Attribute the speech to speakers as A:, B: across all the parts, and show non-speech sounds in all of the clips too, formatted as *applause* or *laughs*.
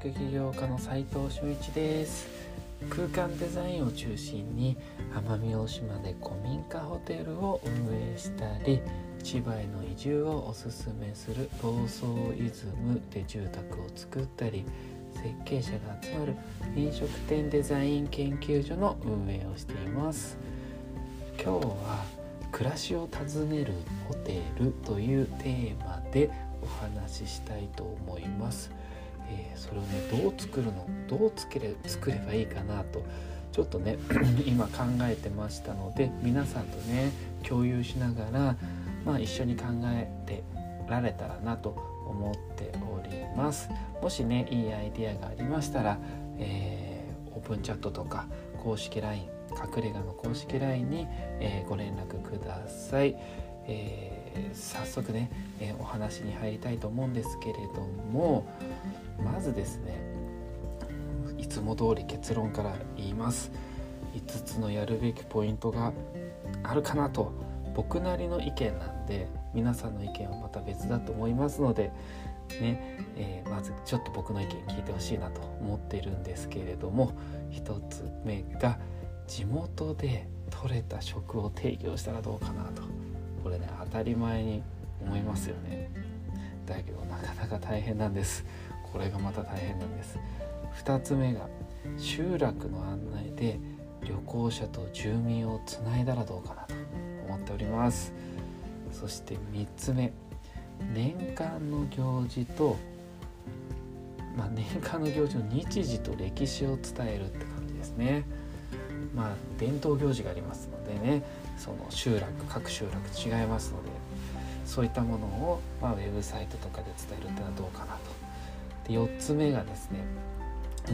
A: 築起業家の斉藤俊一です。空間デザインを中心に奄美大島で古民家ホテルを運営したり千葉への移住をおすすめする房総イズムで住宅を作ったり設計者が集まる飲食店デザイン研究所の運営をしています。今日は暮らしを訪ねるホテルというテーマでお話ししたいと思います、えー、それをねどう作るのどう作れ作ればいいかなとちょっとね *clears throat* 今考えてましたので皆さんとね共有しながら、まあ、一緒に考えてられたらなと思っております。もしねいいアイディアがありましたら、えー、オープンチャットとか公式 LINE 隠れ家の公式 LINE に、えー、ご連絡ください、えー、早速ね、えお話に入りたいと思うんですけれどもまずですねいつも通り結論から言います。5つのやるべきポイントがあるかなと。僕なりの意見なんで皆さんの意見はまた別だと思いますのでね、えー、まずちょっと僕の意見聞いてほしいなと思っているんですけれども1つ目が地元で採れた食を提供したらどうかなと。これね当たり前に思いますよね。だけどなかなか大変なんです。これがまた大変なんです。2つ目が集落の案内で旅行者と住民をつないだらどうかなと思っております。そして3つ目年間の行事と、まあ、年間の行事の日時と歴史を伝えるって感じですね。まあ伝統行事がありますのでねその集落各集落違いますのでそういったものを、まあ、ウェブサイトとかで伝えるってのはどうかなとで4つ目がですね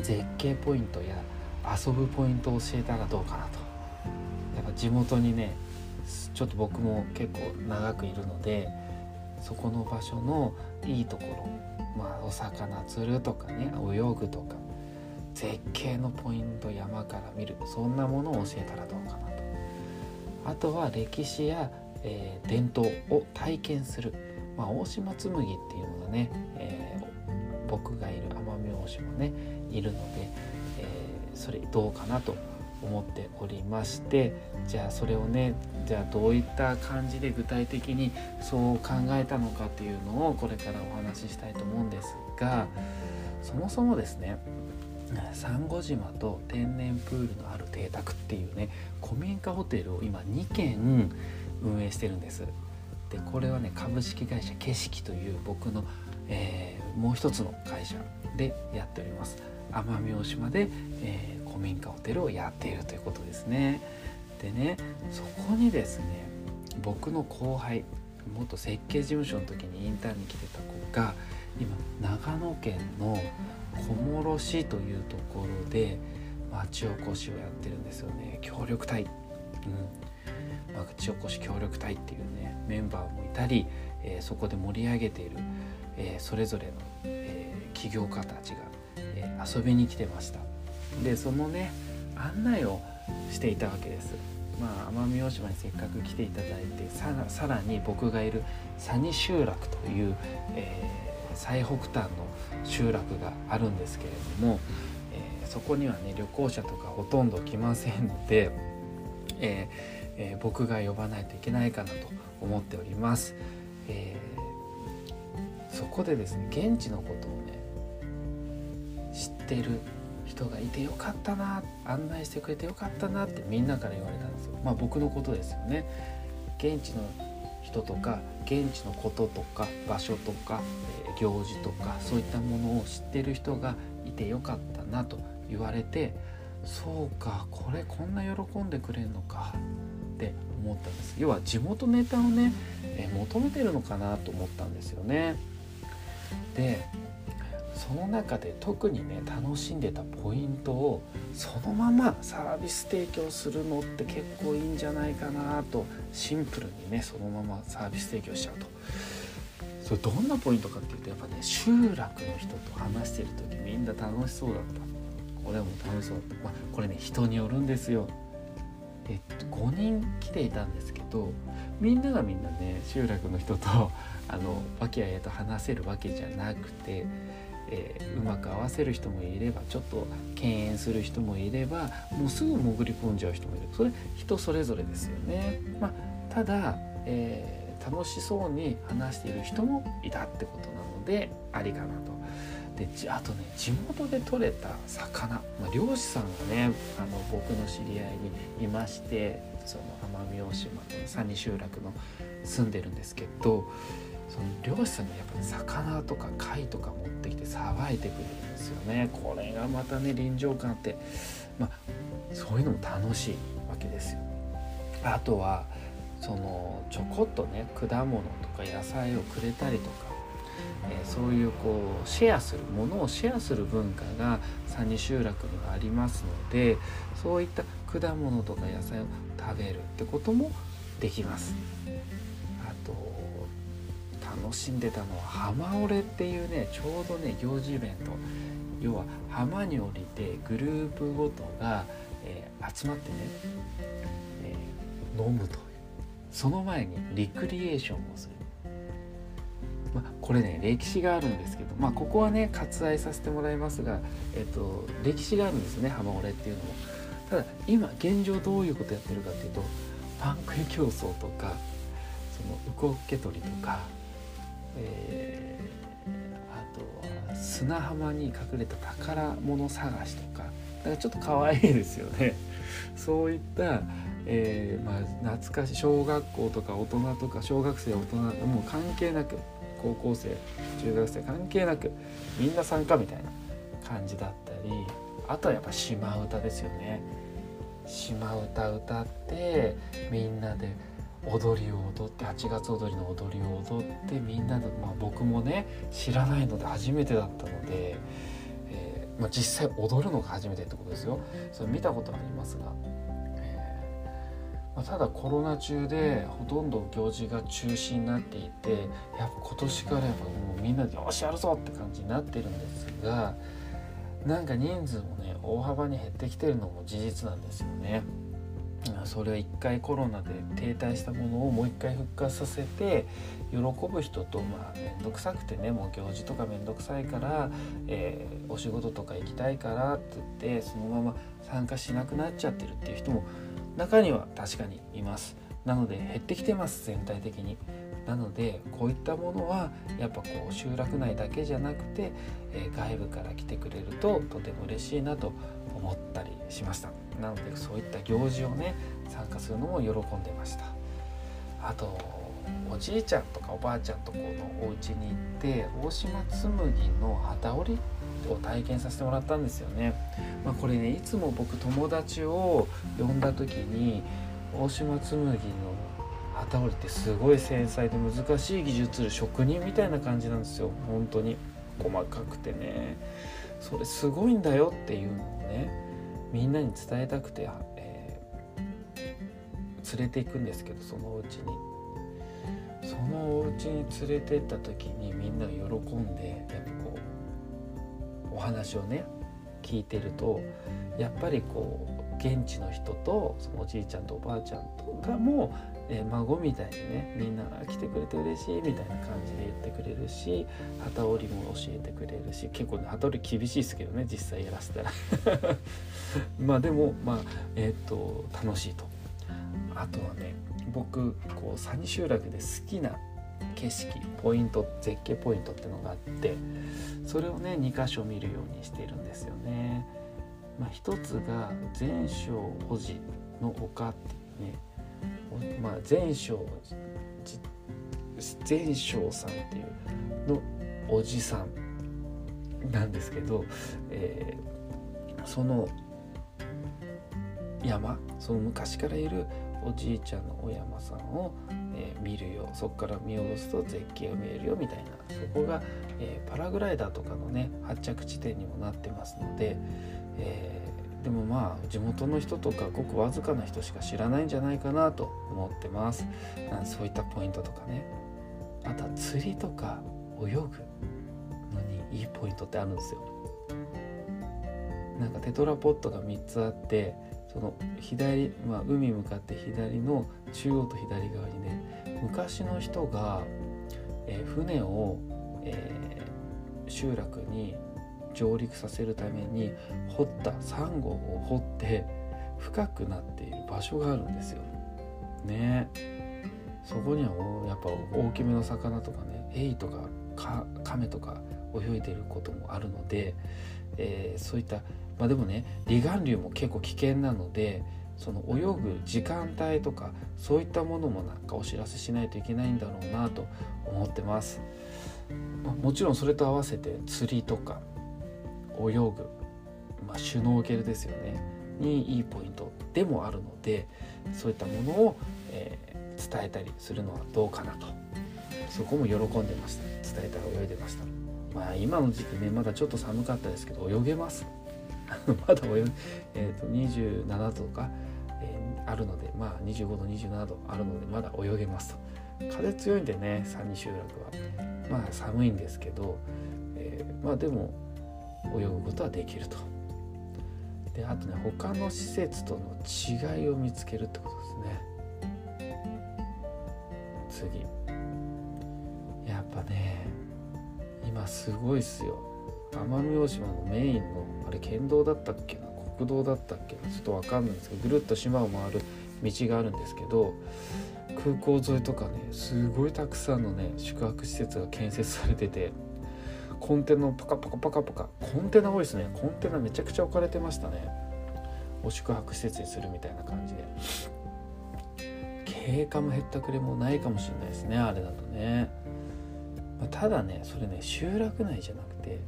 A: 絶景ポイントや遊ぶポイントを教えたらどうかなと。やっぱ地元にねちょっと僕も結構長くいるのでそこの場所のいいところまあお魚釣るとかね泳ぐとか絶景のポイント山から見るそんなものを教えたらどうかなと。あとは歴史や、えー、伝統を体験する、まあ、大島紬っていうのがね、えー、僕がいる奄美大島ねいるので、えー、それどうかなと思っておりましてじゃあそれをねじゃあどういった感じで具体的にそう考えたのかっていうのをこれからお話ししたいと思うんですがそもそもですねサンゴ島と天然プールのある邸宅っていうね古民家ホテルを今2軒運営してるんです。でこれはね株式会社景色という僕の、えー、もう一つの会社でやっております。奄美大島で、えー、古民家ホテルをやっているということですね。でねそこにですね僕の後輩元設計事務所の時にインターンに来てた子が今長野県の小諸市というところで町おこしをやってるんですよね協力隊、うん、町おこし協力隊っていうねメンバーもいたり、えー、そこで盛り上げている、えー、それぞれの、えー、起業家たちが、え遊びに来てました。でそのね案内をしていたわけです。まあ、奄美大島にせっかく来ていただいてさらに僕がいる佐仁集落という、えー、最北端の集落があるんですけれども、えー、そこにはね旅行者とかほとんど来ませんので、えーえー、僕が呼ばないといけないかなと思っております。えー、そこでですね現地のことをね知ってる人がいてよかったな案内してくれてよかったなってみんなから言われたんですよ。まあ僕のことですよね。現地の人とか現地のこととか場所とか、えー、行事とかそういったものを知ってる人がいてよかったなと言われてそうかこれこんな喜んでくれんのかって思ったんです要は地元ネタをね、え、求めてるのかなと思ったんですよね。でその中で特にね楽しんでたポイントをそのままサービス提供するのって結構いいんじゃないかなとシンプルにねそのままサービス提供しちゃうと。それどんなポイントかっていうとやっぱね集落の人と話してる時みんな楽しそうだった俺も楽しそうだった、まあ、これね人によるんですよえっと5人来ていたんですけどみんながみんなね集落の人と *laughs* あの和気あいあいと話せるわけじゃなくてえー、うまく合わせる人もいればちょっと敬遠する人もいればもうすぐ潜り込んじゃう人もいるそれ人それぞれですよね。まあ、ただ、えー、楽しそうに話している人もいたってことなのでありかなと。であとね地元で採れた魚、まあ、漁師さんがねあの僕の知り合いにいましてその奄美大島の三里集落の住んでるんですけどその漁師さんがやっぱ魚とか貝とか持ってきてさばいてくれるんですよねこれがまたね臨場感あって、まあ、そういうのも楽しいわけですよ。あとはそのちょこっとね果物とか野菜をくれたりとか、え、そういうこうシェアするものをシェアする文化が三里集落にはありますのでそういった果物とか野菜を食べるってこともできます。あと楽しんでたのは浜折れっていうねちょうどね行事イベント要は浜に降りてグループごとが、えー、集まってね、えー、飲むというその前にリクリエーションをする。まあ、これね歴史があるんですけど、まあ、ここはね割愛させてもらいますが、えっと、歴史があるんですね浜折れっていうのも。ただ今現状どういうことやってるかっていうとパン食い競争とかそのウコッケ取りとかえー、あとは砂浜に隠れた宝物探しとかだからちょっと可愛いですよね。そういった、えー、まあ、懐かしい小学校とか大人とか小学生大人もう関係なく高校生中学生関係なくみんな参加みたいな感じだったりあとはやっぱ島唄ですよね。島唄歌ってみんなで踊りを踊って8月踊りの踊りを踊ってみんなで、まあ、僕もね知らないので初めてだったので、えー、まあ、実際踊るのが初めてってことですよ。それ見たことありますが、まあ、ただコロナ中でほとんど行事が中止になっていてやっぱ今年からやっぱもうみんなでよしやるぞって感じになってるんですがなんか人数もね大幅に減ってきてるのも事実なんですよね。それを一回コロナで停滞したものをもう一回復活させて喜ぶ人とまあ面倒くさくてねもう行事とか面倒くさいから、えー、お仕事とか行きたいからって言ってそのまま参加しなくなっちゃってるっていう人も中には確かにいます。なので減ってきてます全体的に。なのでこういったものはやっぱこう集落内だけじゃなくて、え、外部から来てくれるととても嬉しいなと思ったりしましたなのでそういった行事をね参加するのも喜んでましたあとおじいちゃんとかおばあちゃんとこのお家に行って大島紬の機織りを体験させてもらったんですよね、まあ、これねいつも僕友達を呼んだ時に大島紬の機織りってすごい繊細で難しい技術る職人みたいな感じなんですよ。本当に。細かくてね。それすごいんだよっていうのをねみんなに伝えたくて、えー、連れていくんですけどそのお家に。そのお家に連れてった時にみんな喜んでやっぱこうお話をね聞いてるとやっぱりこう現地の人とそのおじいちゃんとおばあちゃんとかもえー、孫みたいにねみんな来てくれて嬉しいみたいな感じで言ってくれるし機織りも教えてくれるし結構ね機織り厳しいですけどね実際やらせたら。*laughs* まあでもまあえっ、と楽しいと。あとはね僕こう三里集落で好きな景色ポイント絶景ポイントってのがあってそれをね2箇所見るようにしているんですよね。まあ、一つが全勝保持の丘っていうねまあ、前章前章さんっていうのおじさんなんですけど、えー、その山その昔からいるおじいちゃんのお山さんを、えー、見るよ。そこから見下ろすと絶景が見えるよみたいな。そこが、えー、パラグライダーとかのね発着地点にもなってますので、えでもまあ地元の人とかごくわずかな人しか知らないんじゃないかなと思ってます。そういったポイントとかね。あとは釣りとか泳ぐのにいいポイントってあるんですよ。なんかテトラポットが3つあってその左、まあ、海向かって左の中央と左側にね昔の人が、えー、船を、え集落に上陸させるために掘ったサンゴを掘って深くなっている場所があるんですよ。ねそこにはやっぱ大きめの魚とかねエイとかカメとか泳いでることもあるので、えー、そういったまあでもね離岸流も結構危険なのでその泳ぐ時間帯とかそういったものもなんかお知らせしないといけないんだろうなと思ってます。まあ、もちろんそれと合わせて釣りとか泳ぐ、まあ、シュノーケルですよねにいいポイントでもあるのでそういったものを、えー、伝えたりするのはどうかなと。そこも喜んでました。伝えたら泳いでました。まあ今の時期ねまだちょっと寒かったですけど泳げます。*laughs* まだ泳ぐ、えーと、27度とか、えー、あるのでまあ25度27度あるのでまだ泳げますと。風強いんでね三二集落は。まあ寒いんですけど、えー、まあでも泳ぐことはできると。であとね他の施設との違いを見つけるってことですね。次。やっぱね今すごいっすよ。奄美大島のメインのあれ県道だったっけな？国道だったっけな？ちょっと分かんないんですけどぐるっと島を回る道があるんですけど空港沿いとかねすごいたくさんのね宿泊施設が建設されててコンテナパカパカパカパカコンテナ多いですね。コンテナめちゃくちゃ置かれてましたね。お宿泊施設にするみたいな感じで。経過もへったくれもないかもしれないですねあれだとね、まあ、ただねそれね集落内じゃなくて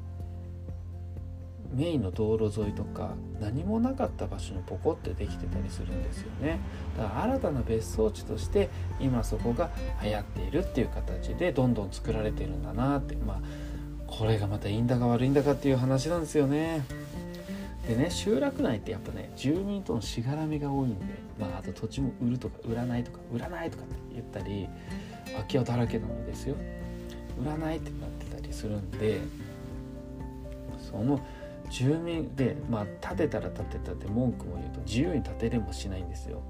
A: メインの道路沿いとか何もなかった場所にポコってできてたりするんですよね。だから新たな別荘地として今そこが流行っているっていう形でどんどん作られてるんだなってまあこれがまたいいんだか悪いんだかっていう話なんですよね。でね集落内ってやっぱね住民とのしがらみが多いんで、まあ、あと土地も売るとか売らないとか売らないとかって言ったり空き家だらけなのですよ。売らないってなってたりするんでその住民で、まあ、建てたら建てたって文句も言うと自由に建てれもしないんですよ。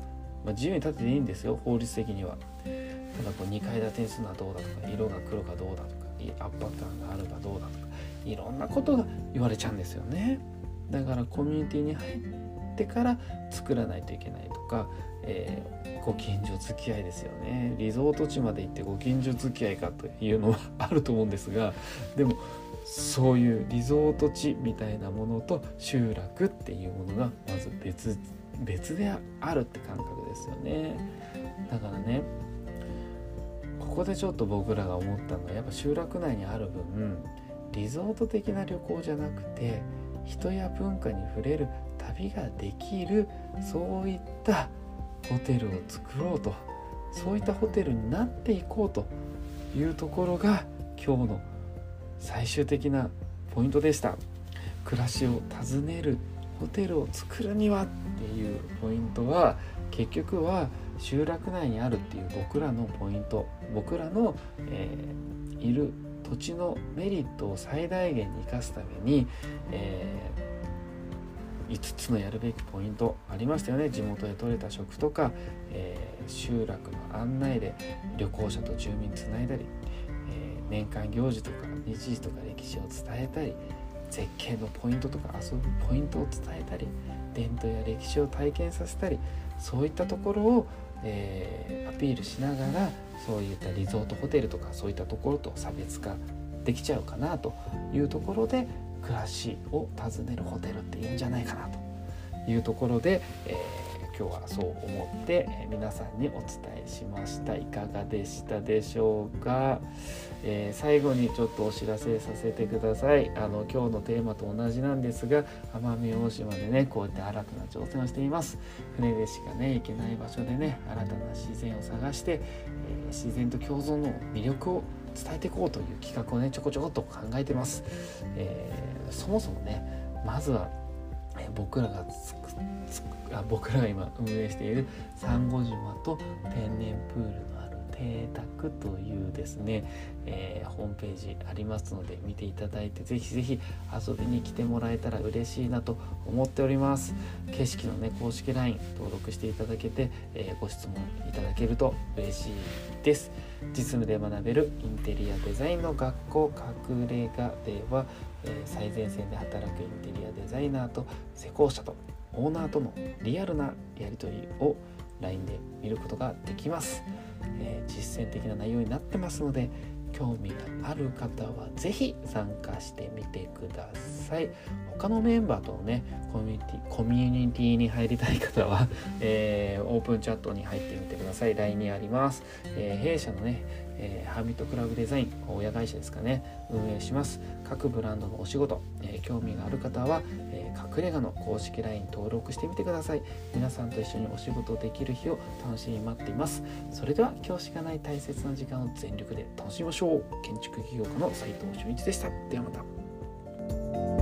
A: まあ、自由に建てていいんですよ法律的には。ただこう2階建てにするのはどうだとか色が黒かどうだとか圧迫感があるかどうだとかいろんなことが言われちゃうんですよね。だからコミュニティに入ってから作らないといけないとか、えー、ご近所付き合いですよね。リゾート地まで行ってご近所付き合いかというのは *laughs* あると思うんですがでもそういうリゾート地みたいなものと集落っていうものがまず別別であるって感覚ですよね。だからねここでちょっと僕らが思ったのはやっぱ集落内にある分リゾート的な旅行じゃなくて人や文化に触れる旅ができるそういったホテルを作ろうとそういったホテルになっていこうというところが今日の最終的なポイントでした。暮らしを訪ねるホテルを作るにはっていうポイントは結局は集落内にあるっていう僕らのポイント。僕らの、えー、いる土地のメリットを最大限に生かすために、えー、5つのやるべきポイントありましたよね。地元で採れた食とか、えー、集落の案内で旅行者と住民つないだり年間行事とか日時とか歴史を伝えたり絶景のポイントとか遊ぶポイントを伝えたり伝統や歴史を体験させたりそういったところを、えー、アピールしながらそういったリゾートホテルとかそういったところと差別化できちゃうかなというところで暮らしを訪ねるホテルっていいんじゃないかなというところで、えー今日はそう思って、皆さんにお伝えしましたいかがでしたでしょうか、えー、最後にちょっとお知らせさせてください。あの今日のテーマと同じなんですが奄美大島でねこうやって新たな挑戦をしています。船でしかね行けない場所でね新たな自然を探して、えー、自然と共存の魅力を伝えていこうという企画をねちょこちょこっと考えてます、えー、そもそもねまずはえ僕らがあ僕らが今運営しているサンゴ島と天然プールの邸宅というですね、えー、ホームページありますので見ていただいてぜひぜひ遊びに来てもらえたら嬉しいなと思っております。景色のね公式 LINE 登録していただけて、えー、ご質問いただけると嬉しいです。実務で学べるインテリアデザインの学校隠れ家では、えー、最前線で働くインテリアデザイナーと施工者とオーナーとのリアルなやり取りを LINE で見ることができます、えー、実践的な内容になってますので興味がある方は是非参加してみてください。他のメンバーとのねコミュニティコミュニティに入りたい方は、えー、オープンチャットに入ってみてください。LINE にあります、えー、弊社のねえー、ハーミットクラブデザイン親会社ですかね。運営します。各ブランドのお仕事、えー、興味がある方は、えー、隠れ家の公式 LINE 登録してみてください。皆さんと一緒にお仕事できる日を楽しみに待っています。それでは今日しかない大切な時間を全力で楽しみましょう。建築起業家の斉藤俊一でした。ではまた。